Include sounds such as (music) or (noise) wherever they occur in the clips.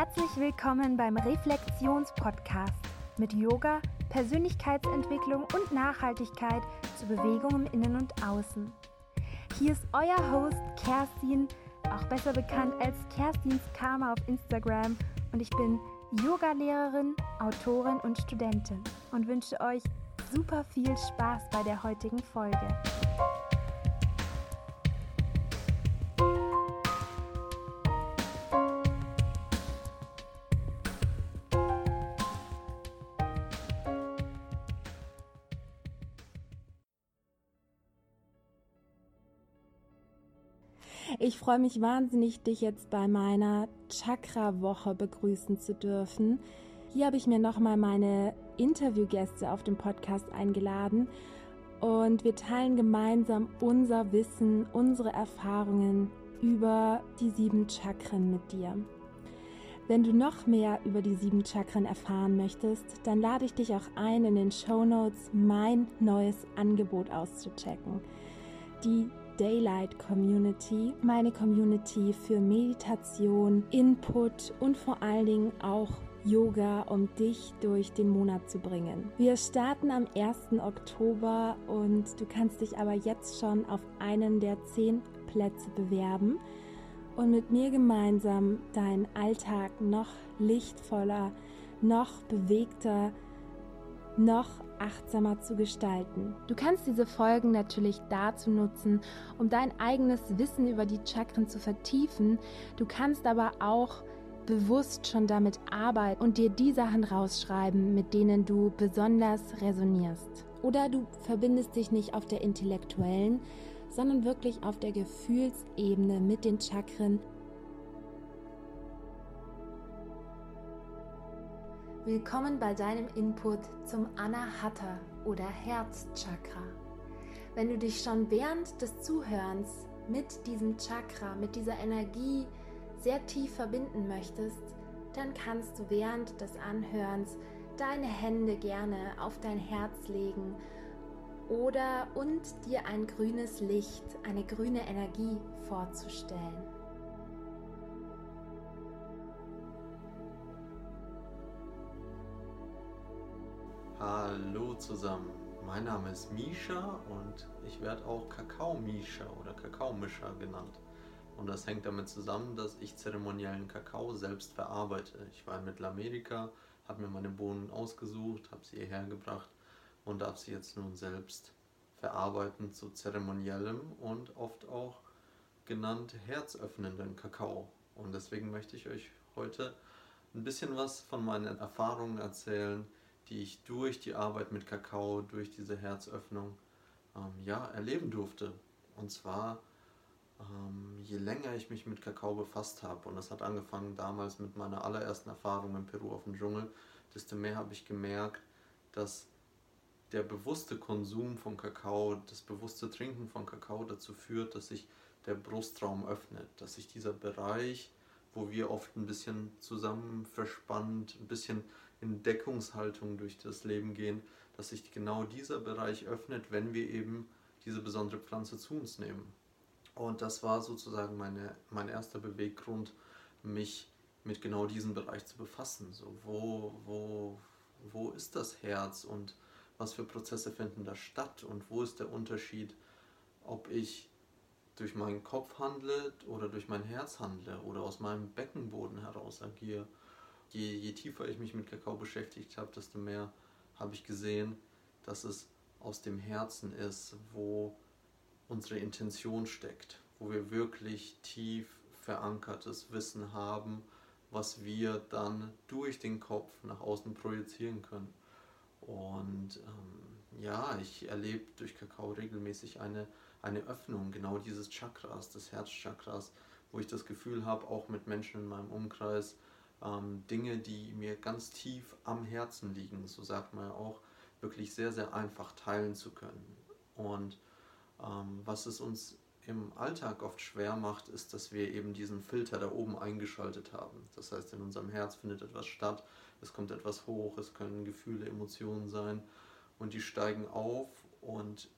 Herzlich willkommen beim Reflexionspodcast mit Yoga, Persönlichkeitsentwicklung und Nachhaltigkeit zur Bewegung im Innen und Außen. Hier ist euer Host Kerstin, auch besser bekannt als Kerstins Karma auf Instagram und ich bin Yogalehrerin, Autorin und Studentin und wünsche euch super viel Spaß bei der heutigen Folge. Ich freue mich wahnsinnig, dich jetzt bei meiner Chakra-Woche begrüßen zu dürfen. Hier habe ich mir nochmal meine Interviewgäste auf dem Podcast eingeladen und wir teilen gemeinsam unser Wissen, unsere Erfahrungen über die sieben Chakren mit dir. Wenn du noch mehr über die sieben Chakren erfahren möchtest, dann lade ich dich auch ein, in den Show Notes mein neues Angebot auszuchecken. Die Daylight Community, meine Community für Meditation, Input und vor allen Dingen auch Yoga, um dich durch den Monat zu bringen. Wir starten am 1. Oktober und du kannst dich aber jetzt schon auf einen der zehn Plätze bewerben und mit mir gemeinsam deinen Alltag noch lichtvoller, noch bewegter, noch achtsamer zu gestalten. Du kannst diese Folgen natürlich dazu nutzen, um dein eigenes Wissen über die Chakren zu vertiefen. Du kannst aber auch bewusst schon damit arbeiten und dir die Sachen rausschreiben, mit denen du besonders resonierst. Oder du verbindest dich nicht auf der intellektuellen, sondern wirklich auf der Gefühlsebene mit den Chakren Willkommen bei deinem Input zum Anahata oder Herzchakra. Wenn du dich schon während des Zuhörens mit diesem Chakra, mit dieser Energie sehr tief verbinden möchtest, dann kannst du während des Anhörens deine Hände gerne auf dein Herz legen oder und dir ein grünes Licht, eine grüne Energie vorzustellen. Hallo zusammen, mein Name ist Misha und ich werde auch Kakao-Misha oder Kakaomischer genannt. Und das hängt damit zusammen, dass ich zeremoniellen Kakao selbst verarbeite. Ich war in Mittelamerika, habe mir meine Bohnen ausgesucht, habe sie hierher gebracht und darf sie jetzt nun selbst verarbeiten zu zeremoniellem und oft auch genannt herzöffnenden Kakao. Und deswegen möchte ich euch heute ein bisschen was von meinen Erfahrungen erzählen, die ich durch die Arbeit mit Kakao, durch diese Herzöffnung ähm, ja, erleben durfte. Und zwar, ähm, je länger ich mich mit Kakao befasst habe, und das hat angefangen damals mit meiner allerersten Erfahrung in Peru auf dem Dschungel, desto mehr habe ich gemerkt, dass der bewusste Konsum von Kakao, das bewusste Trinken von Kakao dazu führt, dass sich der Brustraum öffnet, dass sich dieser Bereich, wo wir oft ein bisschen zusammen verspannt, ein bisschen in Deckungshaltung durch das Leben gehen, dass sich genau dieser Bereich öffnet, wenn wir eben diese besondere Pflanze zu uns nehmen. Und das war sozusagen meine, mein erster Beweggrund, mich mit genau diesem Bereich zu befassen. So, wo, wo, wo ist das Herz und was für Prozesse finden da statt und wo ist der Unterschied, ob ich durch meinen Kopf handle oder durch mein Herz handle oder aus meinem Beckenboden heraus agiere je, je tiefer ich mich mit Kakao beschäftigt habe, desto mehr habe ich gesehen, dass es aus dem Herzen ist, wo unsere Intention steckt, wo wir wirklich tief verankertes Wissen haben, was wir dann durch den Kopf nach außen projizieren können. Und ähm, ja, ich erlebe durch Kakao regelmäßig eine, eine Öffnung genau dieses Chakras, des Herzchakras, wo ich das Gefühl habe, auch mit Menschen in meinem Umkreis, ähm, Dinge, die mir ganz tief am Herzen liegen, so sagt man auch, wirklich sehr, sehr einfach teilen zu können. Und ähm, was es uns im Alltag oft schwer macht, ist, dass wir eben diesen Filter da oben eingeschaltet haben. Das heißt, in unserem Herz findet etwas statt, es kommt etwas hoch, es können Gefühle, Emotionen sein und die steigen auf und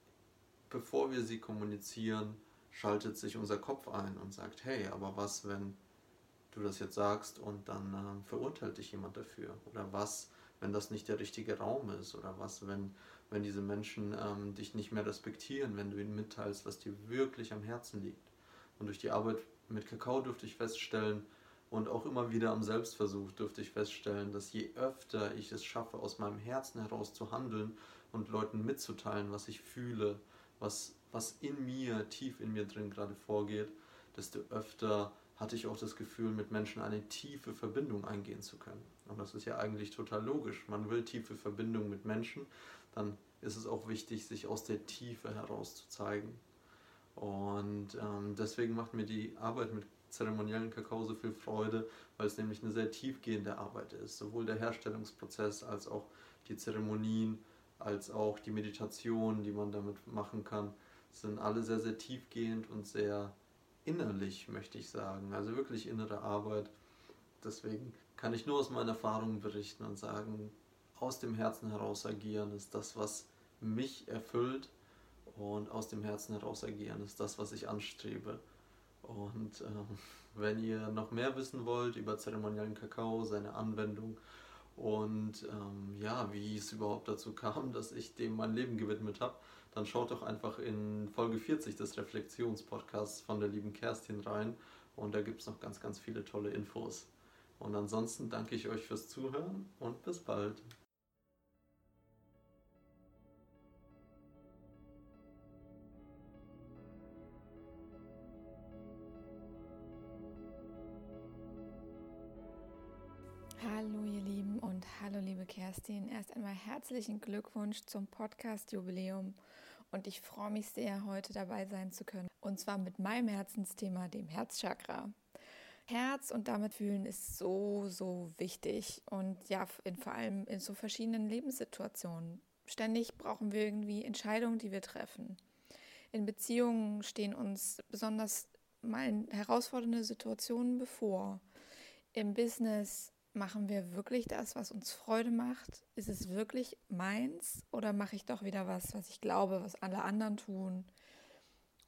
bevor wir sie kommunizieren, schaltet sich unser Kopf ein und sagt, hey, aber was, wenn du das jetzt sagst und dann äh, verurteilt dich jemand dafür? Oder was, wenn das nicht der richtige Raum ist? Oder was, wenn, wenn diese Menschen ähm, dich nicht mehr respektieren, wenn du ihnen mitteilst, was dir wirklich am Herzen liegt? Und durch die Arbeit mit Kakao durfte ich feststellen, und auch immer wieder am Selbstversuch durfte ich feststellen, dass je öfter ich es schaffe, aus meinem Herzen heraus zu handeln und Leuten mitzuteilen, was ich fühle, was, was in mir, tief in mir drin gerade vorgeht, desto öfter hatte ich auch das Gefühl, mit Menschen eine tiefe Verbindung eingehen zu können. Und das ist ja eigentlich total logisch. Man will tiefe Verbindung mit Menschen, dann ist es auch wichtig, sich aus der Tiefe heraus zu zeigen. Und ähm, deswegen macht mir die Arbeit mit zeremoniellen Kakao so viel Freude, weil es nämlich eine sehr tiefgehende Arbeit ist. Sowohl der Herstellungsprozess als auch die Zeremonien, als auch die Meditation, die man damit machen kann, sind alle sehr, sehr tiefgehend und sehr innerlich, möchte ich sagen. Also wirklich innere Arbeit. Deswegen kann ich nur aus meinen Erfahrungen berichten und sagen, aus dem Herzen heraus agieren ist das, was mich erfüllt und aus dem Herzen heraus agieren ist das, was ich anstrebe. Und ähm, wenn ihr noch mehr wissen wollt über zeremoniellen Kakao, seine Anwendung und ähm, ja, wie es überhaupt dazu kam, (laughs) dass ich dem mein Leben gewidmet habe, dann schaut doch einfach in Folge 40 des Reflexionspodcasts von der lieben Kerstin rein und da gibt es noch ganz, ganz viele tolle Infos. Und ansonsten danke ich euch fürs Zuhören und bis bald. Kerstin. Erst einmal herzlichen Glückwunsch zum Podcast-Jubiläum und ich freue mich sehr, heute dabei sein zu können. Und zwar mit meinem Herzensthema, dem Herzchakra. Herz und damit fühlen ist so, so wichtig und ja, in, vor allem in so verschiedenen Lebenssituationen. Ständig brauchen wir irgendwie Entscheidungen, die wir treffen. In Beziehungen stehen uns besonders mal herausfordernde Situationen bevor. Im Business machen wir wirklich das, was uns Freude macht? Ist es wirklich meins oder mache ich doch wieder was, was ich glaube, was alle anderen tun?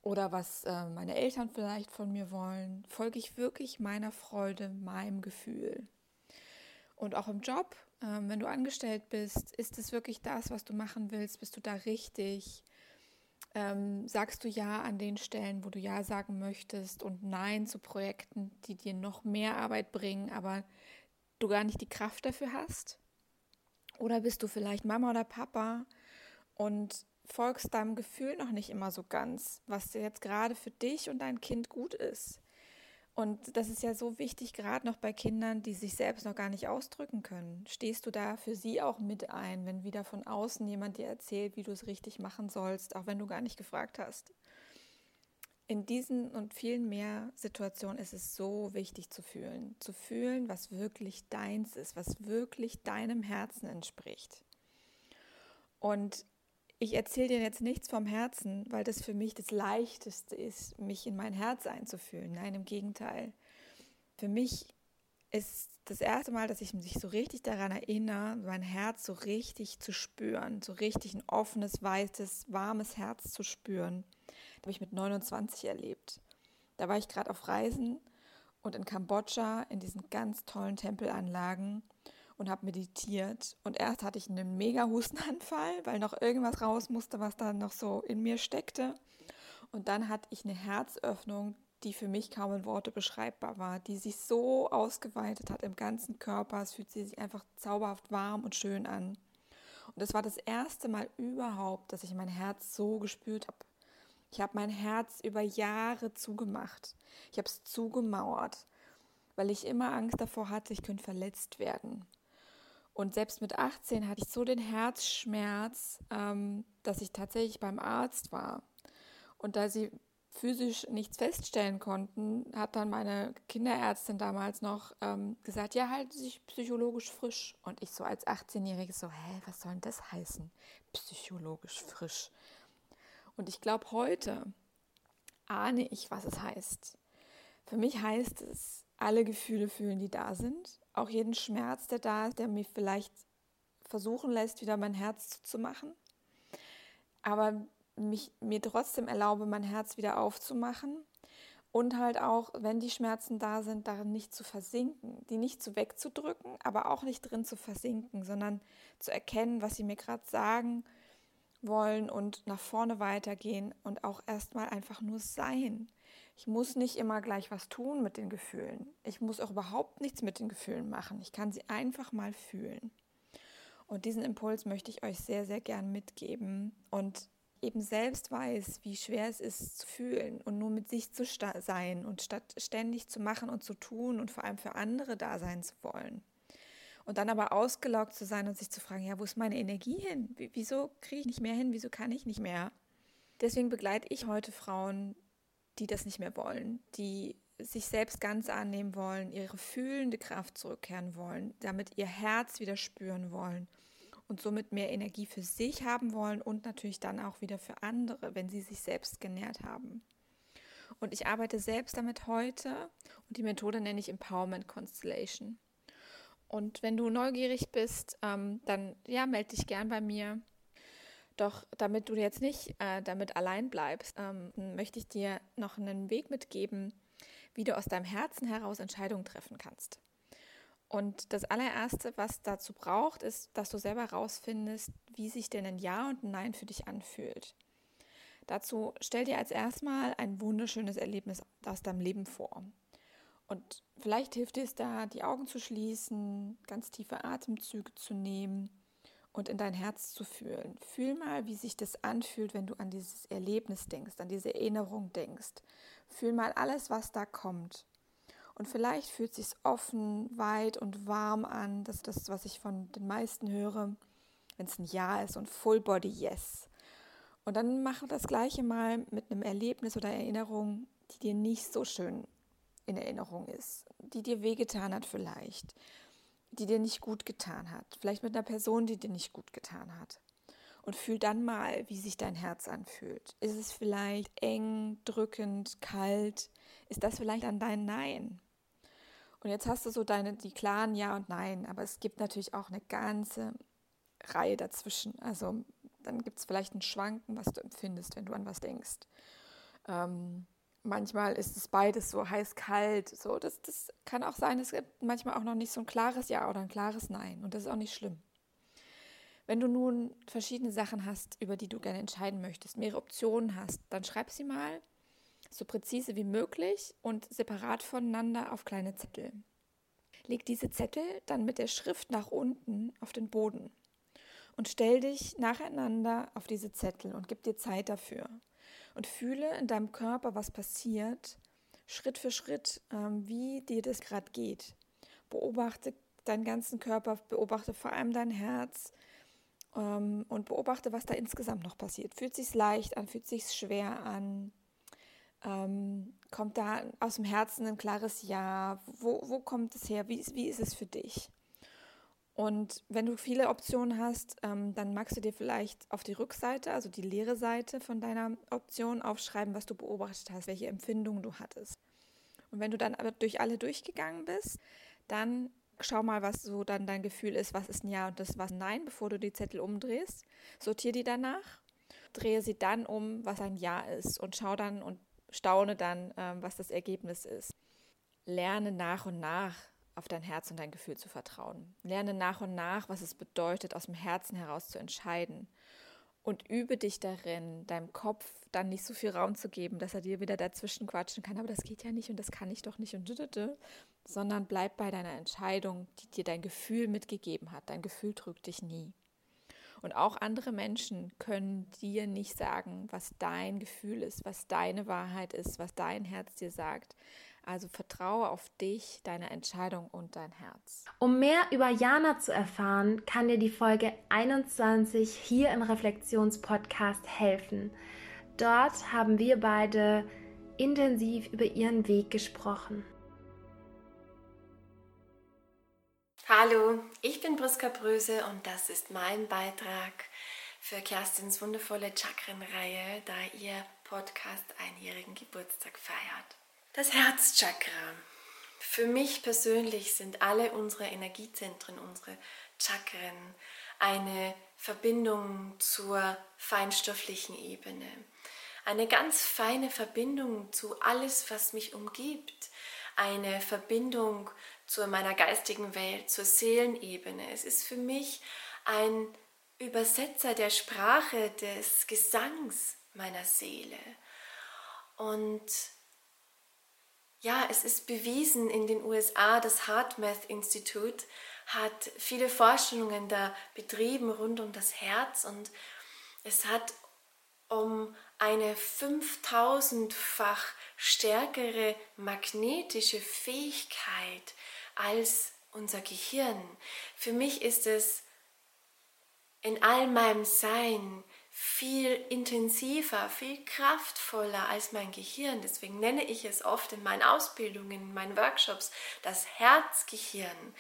Oder was äh, meine Eltern vielleicht von mir wollen? Folge ich wirklich meiner Freude, meinem Gefühl? Und auch im Job, äh, wenn du angestellt bist, ist es wirklich das, was du machen willst? Bist du da richtig? Ähm, sagst du Ja an den Stellen, wo du Ja sagen möchtest und Nein zu Projekten, die dir noch mehr Arbeit bringen, aber du gar nicht die Kraft dafür hast? Oder bist du vielleicht Mama oder Papa und folgst deinem Gefühl noch nicht immer so ganz, was jetzt gerade für dich und dein Kind gut ist? Und das ist ja so wichtig, gerade noch bei Kindern, die sich selbst noch gar nicht ausdrücken können. Stehst du da für sie auch mit ein, wenn wieder von außen jemand dir erzählt, wie du es richtig machen sollst, auch wenn du gar nicht gefragt hast? In diesen und vielen mehr Situationen ist es so wichtig zu fühlen. Zu fühlen, was wirklich deins ist, was wirklich deinem Herzen entspricht. Und ich erzähle dir jetzt nichts vom Herzen, weil das für mich das Leichteste ist, mich in mein Herz einzufühlen. Nein, im Gegenteil. Für mich ist das erste Mal, dass ich mich so richtig daran erinnere, mein Herz so richtig zu spüren, so richtig ein offenes, weites, warmes Herz zu spüren habe ich mit 29 erlebt. Da war ich gerade auf Reisen und in Kambodscha in diesen ganz tollen Tempelanlagen und habe meditiert. Und erst hatte ich einen mega Hustenanfall, weil noch irgendwas raus musste, was da noch so in mir steckte. Und dann hatte ich eine Herzöffnung, die für mich kaum in Worte beschreibbar war, die sich so ausgeweitet hat im ganzen Körper. Es fühlt sich einfach zauberhaft warm und schön an. Und das war das erste Mal überhaupt, dass ich mein Herz so gespürt habe. Ich habe mein Herz über Jahre zugemacht. Ich habe es zugemauert, weil ich immer Angst davor hatte, ich könnte verletzt werden. Und selbst mit 18 hatte ich so den Herzschmerz, ähm, dass ich tatsächlich beim Arzt war. Und da sie physisch nichts feststellen konnten, hat dann meine Kinderärztin damals noch ähm, gesagt, ja, halte sich psychologisch frisch. Und ich so als 18-Jährige so, hä, was soll denn das heißen? Psychologisch frisch. Und ich glaube, heute ahne ich, was es heißt. Für mich heißt es, alle Gefühle fühlen, die da sind. Auch jeden Schmerz, der da ist, der mich vielleicht versuchen lässt, wieder mein Herz zu machen. Aber mich, mir trotzdem erlaube, mein Herz wieder aufzumachen Und halt auch, wenn die Schmerzen da sind, darin nicht zu versinken, die nicht zu wegzudrücken, aber auch nicht drin zu versinken, sondern zu erkennen, was sie mir gerade sagen wollen und nach vorne weitergehen und auch erstmal einfach nur sein. Ich muss nicht immer gleich was tun mit den Gefühlen. Ich muss auch überhaupt nichts mit den Gefühlen machen. Ich kann sie einfach mal fühlen. Und diesen Impuls möchte ich euch sehr, sehr gern mitgeben. Und eben selbst weiß, wie schwer es ist zu fühlen und nur mit sich zu sein und statt ständig zu machen und zu tun und vor allem für andere da sein zu wollen. Und dann aber ausgelaugt zu sein und sich zu fragen, ja, wo ist meine Energie hin? Wieso kriege ich nicht mehr hin? Wieso kann ich nicht mehr? Deswegen begleite ich heute Frauen, die das nicht mehr wollen, die sich selbst ganz annehmen wollen, ihre fühlende Kraft zurückkehren wollen, damit ihr Herz wieder spüren wollen und somit mehr Energie für sich haben wollen und natürlich dann auch wieder für andere, wenn sie sich selbst genährt haben. Und ich arbeite selbst damit heute und die Methode nenne ich Empowerment Constellation. Und wenn du neugierig bist, ähm, dann ja, melde dich gern bei mir. Doch damit du jetzt nicht äh, damit allein bleibst, ähm, möchte ich dir noch einen Weg mitgeben, wie du aus deinem Herzen heraus Entscheidungen treffen kannst. Und das allererste, was dazu braucht, ist, dass du selber herausfindest, wie sich denn ein Ja und ein Nein für dich anfühlt. Dazu stell dir als erstmal ein wunderschönes Erlebnis aus deinem Leben vor. Und vielleicht hilft es da, die Augen zu schließen, ganz tiefe Atemzüge zu nehmen und in dein Herz zu fühlen. Fühl mal, wie sich das anfühlt, wenn du an dieses Erlebnis denkst, an diese Erinnerung denkst. Fühl mal alles, was da kommt. Und vielleicht fühlt es sich offen, weit und warm an. Das ist das, was ich von den meisten höre, wenn es ein Ja ist und Full Body Yes. Und dann mache das gleiche mal mit einem Erlebnis oder Erinnerung, die dir nicht so schön in Erinnerung ist, die dir wehgetan hat vielleicht, die dir nicht gut getan hat, vielleicht mit einer Person, die dir nicht gut getan hat. Und fühl dann mal, wie sich dein Herz anfühlt. Ist es vielleicht eng, drückend, kalt? Ist das vielleicht an dein Nein? Und jetzt hast du so deine, die klaren Ja und Nein, aber es gibt natürlich auch eine ganze Reihe dazwischen. Also dann gibt es vielleicht ein Schwanken, was du empfindest, wenn du an was denkst. Ähm, manchmal ist es beides so heiß-kalt. So, das, das kann auch sein, es gibt manchmal auch noch nicht so ein klares Ja oder ein klares Nein. Und das ist auch nicht schlimm. Wenn du nun verschiedene Sachen hast, über die du gerne entscheiden möchtest, mehrere Optionen hast, dann schreib sie mal so präzise wie möglich und separat voneinander auf kleine Zettel. Leg diese Zettel dann mit der Schrift nach unten auf den Boden und stell dich nacheinander auf diese Zettel und gib dir Zeit dafür und fühle in deinem Körper, was passiert, Schritt für Schritt, ähm, wie dir das gerade geht. Beobachte deinen ganzen Körper, beobachte vor allem dein Herz ähm, und beobachte, was da insgesamt noch passiert. Fühlt sich leicht an, fühlt sich schwer an, ähm, kommt da aus dem Herzen ein klares Ja? Wo, wo kommt es her? Wie, wie ist es für dich? Und wenn du viele Optionen hast, ähm, dann magst du dir vielleicht auf die Rückseite, also die leere Seite von deiner Option aufschreiben, was du beobachtet hast, welche Empfindungen du hattest. Und wenn du dann aber durch alle durchgegangen bist, dann schau mal, was so dann dein Gefühl ist, was ist ein Ja und das was ein Nein, bevor du die Zettel umdrehst. Sortier die danach, drehe sie dann um, was ein Ja ist und schau dann und staune dann, ähm, was das Ergebnis ist. Lerne nach und nach auf dein Herz und dein Gefühl zu vertrauen. Lerne nach und nach, was es bedeutet, aus dem Herzen heraus zu entscheiden. Und übe dich darin, deinem Kopf dann nicht so viel Raum zu geben, dass er dir wieder dazwischen quatschen kann. Aber das geht ja nicht und das kann ich doch nicht und sondern bleib bei deiner Entscheidung, die dir dein Gefühl mitgegeben hat. Dein Gefühl trügt dich nie. Und auch andere Menschen können dir nicht sagen, was dein Gefühl ist, was deine Wahrheit ist, was dein Herz dir sagt. Also vertraue auf dich, deine Entscheidung und dein Herz. Um mehr über Jana zu erfahren, kann dir die Folge 21 hier im Reflexionspodcast helfen. Dort haben wir beide intensiv über ihren Weg gesprochen. Hallo, ich bin Priska Bröse und das ist mein Beitrag für Kerstins wundervolle Chakrenreihe, da ihr Podcast einjährigen Geburtstag feiert. Das Herzchakra. Für mich persönlich sind alle unsere Energiezentren, unsere Chakren, eine Verbindung zur feinstofflichen Ebene. eine ganz feine Verbindung zu alles, was mich umgibt, eine Verbindung zu meiner geistigen Welt, zur Seelenebene. Es ist für mich ein Übersetzer der Sprache des Gesangs meiner Seele. Und ja, es ist bewiesen in den USA, das HeartMath Institut hat viele Forschungen da betrieben rund um das Herz und es hat um eine 5000-fach stärkere magnetische Fähigkeit als unser Gehirn. Für mich ist es in all meinem Sein viel intensiver, viel kraftvoller als mein Gehirn. Deswegen nenne ich es oft in meinen Ausbildungen, in meinen Workshops das Herzgehirn.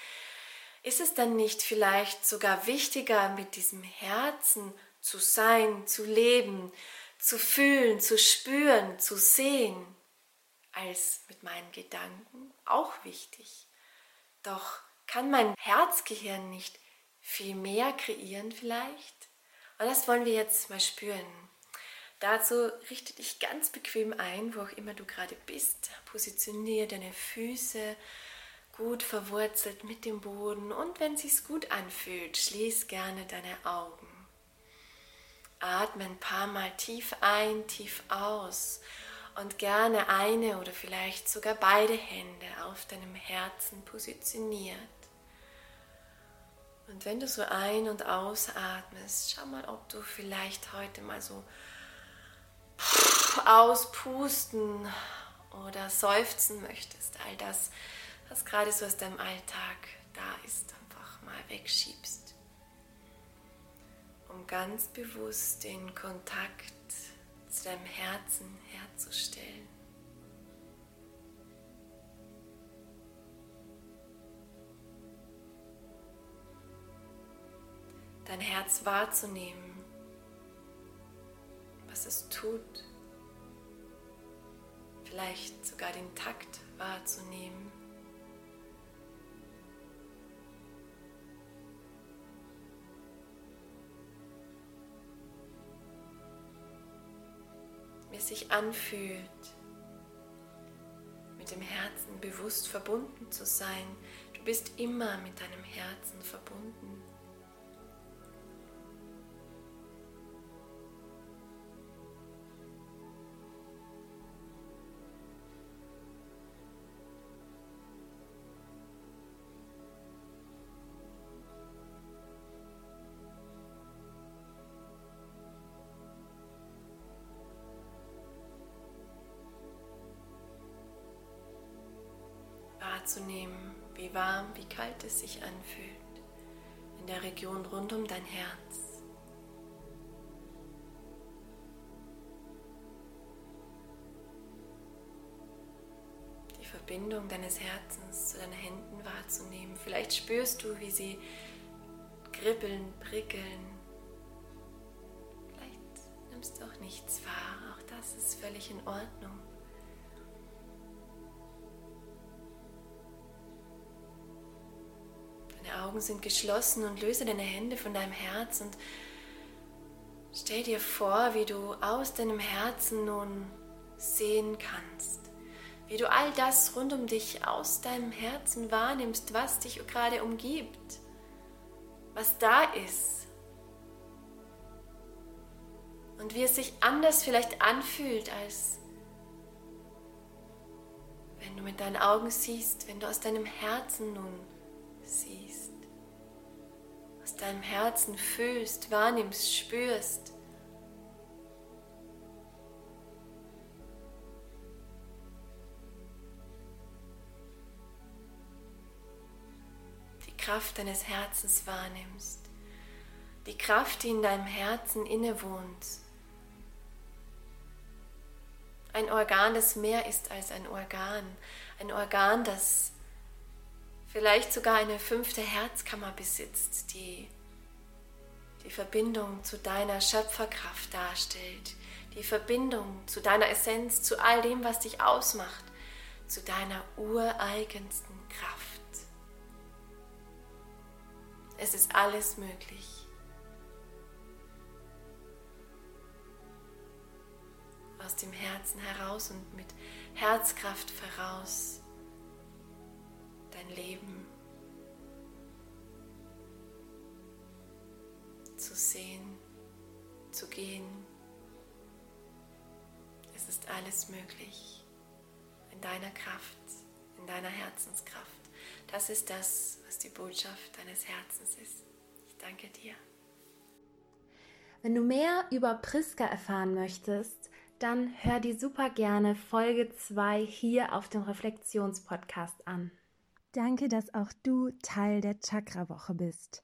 Ist es dann nicht vielleicht sogar wichtiger, mit diesem Herzen zu sein, zu leben, zu fühlen, zu spüren, zu sehen, als mit meinen Gedanken? Auch wichtig. Doch kann mein Herzgehirn nicht viel mehr kreieren vielleicht? Und das wollen wir jetzt mal spüren. Dazu richte dich ganz bequem ein, wo auch immer du gerade bist. Positioniere deine Füße gut verwurzelt mit dem Boden und wenn es sich gut anfühlt, schließ gerne deine Augen. Atme ein paar Mal tief ein, tief aus und gerne eine oder vielleicht sogar beide Hände auf deinem Herzen positioniert. Und wenn du so ein- und ausatmest, schau mal, ob du vielleicht heute mal so auspusten oder seufzen möchtest. All das, was gerade so aus deinem Alltag da ist, einfach mal wegschiebst. Um ganz bewusst den Kontakt zu deinem Herzen herzustellen. dein Herz wahrzunehmen, was es tut, vielleicht sogar den Takt wahrzunehmen. Es sich anfühlt, mit dem Herzen bewusst verbunden zu sein. Du bist immer mit deinem Herzen verbunden. Wie kalt es sich anfühlt in der Region rund um dein Herz. Die Verbindung deines Herzens zu deinen Händen wahrzunehmen. Vielleicht spürst du, wie sie kribbeln, prickeln. Vielleicht nimmst du auch nichts wahr. Auch das ist völlig in Ordnung. Augen sind geschlossen und löse deine Hände von deinem Herz und stell dir vor, wie du aus deinem Herzen nun sehen kannst. Wie du all das rund um dich aus deinem Herzen wahrnimmst, was dich gerade umgibt, was da ist. Und wie es sich anders vielleicht anfühlt, als wenn du mit deinen Augen siehst, wenn du aus deinem Herzen nun siehst aus deinem Herzen fühlst, wahrnimmst, spürst. Die Kraft deines Herzens wahrnimmst. Die Kraft, die in deinem Herzen innewohnt. Ein Organ, das mehr ist als ein Organ. Ein Organ, das vielleicht sogar eine fünfte Herzkammer besitzt, die die Verbindung zu deiner Schöpferkraft darstellt, die Verbindung zu deiner Essenz, zu all dem, was dich ausmacht, zu deiner ureigensten Kraft. Es ist alles möglich. aus dem Herzen heraus und mit Herzkraft voraus dein Leben zu sehen, zu gehen. Es ist alles möglich in deiner Kraft, in deiner Herzenskraft. Das ist das, was die Botschaft deines Herzens ist. Ich danke dir. Wenn du mehr über Priska erfahren möchtest, dann hör dir super gerne Folge 2 hier auf dem Reflexionspodcast an. Danke, dass auch du Teil der Chakra-Woche bist.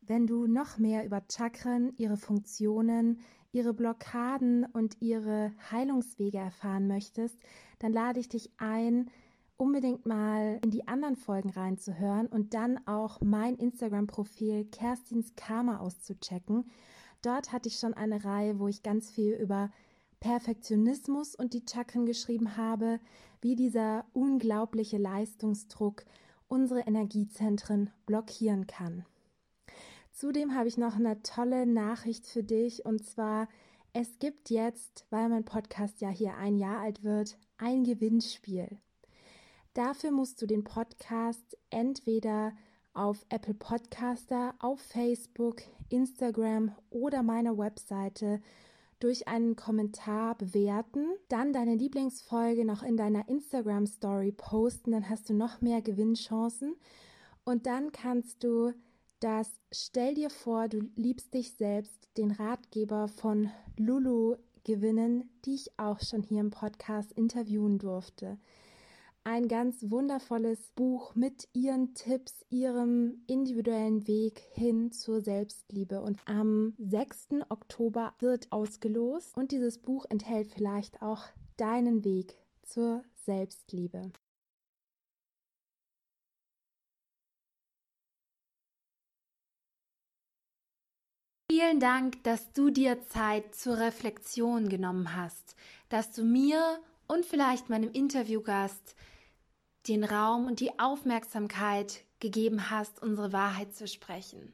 Wenn du noch mehr über Chakren, ihre Funktionen, ihre Blockaden und ihre Heilungswege erfahren möchtest, dann lade ich dich ein, unbedingt mal in die anderen Folgen reinzuhören und dann auch mein Instagram-Profil Kerstins Karma auszuchecken Dort hatte ich schon eine Reihe, wo ich ganz viel über Perfektionismus und die Chakren geschrieben habe, wie dieser unglaubliche Leistungsdruck unsere Energiezentren blockieren kann. Zudem habe ich noch eine tolle Nachricht für dich und zwar, es gibt jetzt, weil mein Podcast ja hier ein Jahr alt wird, ein Gewinnspiel. Dafür musst du den Podcast entweder auf Apple Podcaster, auf Facebook, Instagram oder meiner Webseite durch einen Kommentar bewerten, dann deine Lieblingsfolge noch in deiner Instagram Story posten, dann hast du noch mehr Gewinnchancen. Und dann kannst du das Stell dir vor, du liebst dich selbst, den Ratgeber von Lulu gewinnen, die ich auch schon hier im Podcast interviewen durfte ein ganz wundervolles Buch mit ihren Tipps, ihrem individuellen Weg hin zur Selbstliebe. Und am 6. Oktober wird ausgelost und dieses Buch enthält vielleicht auch deinen Weg zur Selbstliebe. Vielen Dank, dass du dir Zeit zur Reflexion genommen hast, dass du mir und vielleicht meinem Interviewgast den Raum und die Aufmerksamkeit gegeben hast, unsere Wahrheit zu sprechen.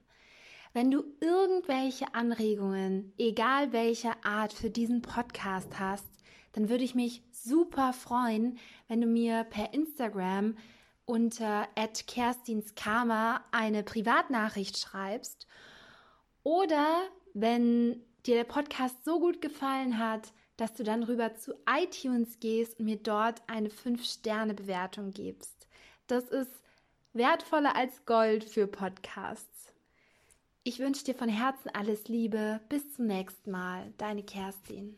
Wenn du irgendwelche Anregungen, egal welcher Art, für diesen Podcast hast, dann würde ich mich super freuen, wenn du mir per Instagram unter @kerstinskarma eine Privatnachricht schreibst oder wenn dir der Podcast so gut gefallen hat, dass du dann rüber zu iTunes gehst und mir dort eine 5-Sterne-Bewertung gibst. Das ist wertvoller als Gold für Podcasts. Ich wünsche dir von Herzen alles Liebe. Bis zum nächsten Mal. Deine Kerstin.